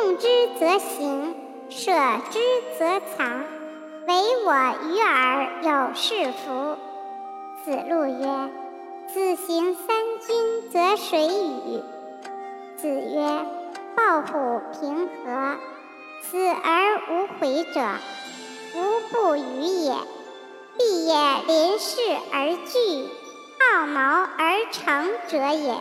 用之则行，舍之则藏。唯我与尔有是夫。”子路曰：“子行三军，则谁与？”子曰：“抱虎平和，死而无悔者，无不与也。必也临事而惧，好谋而成者也。”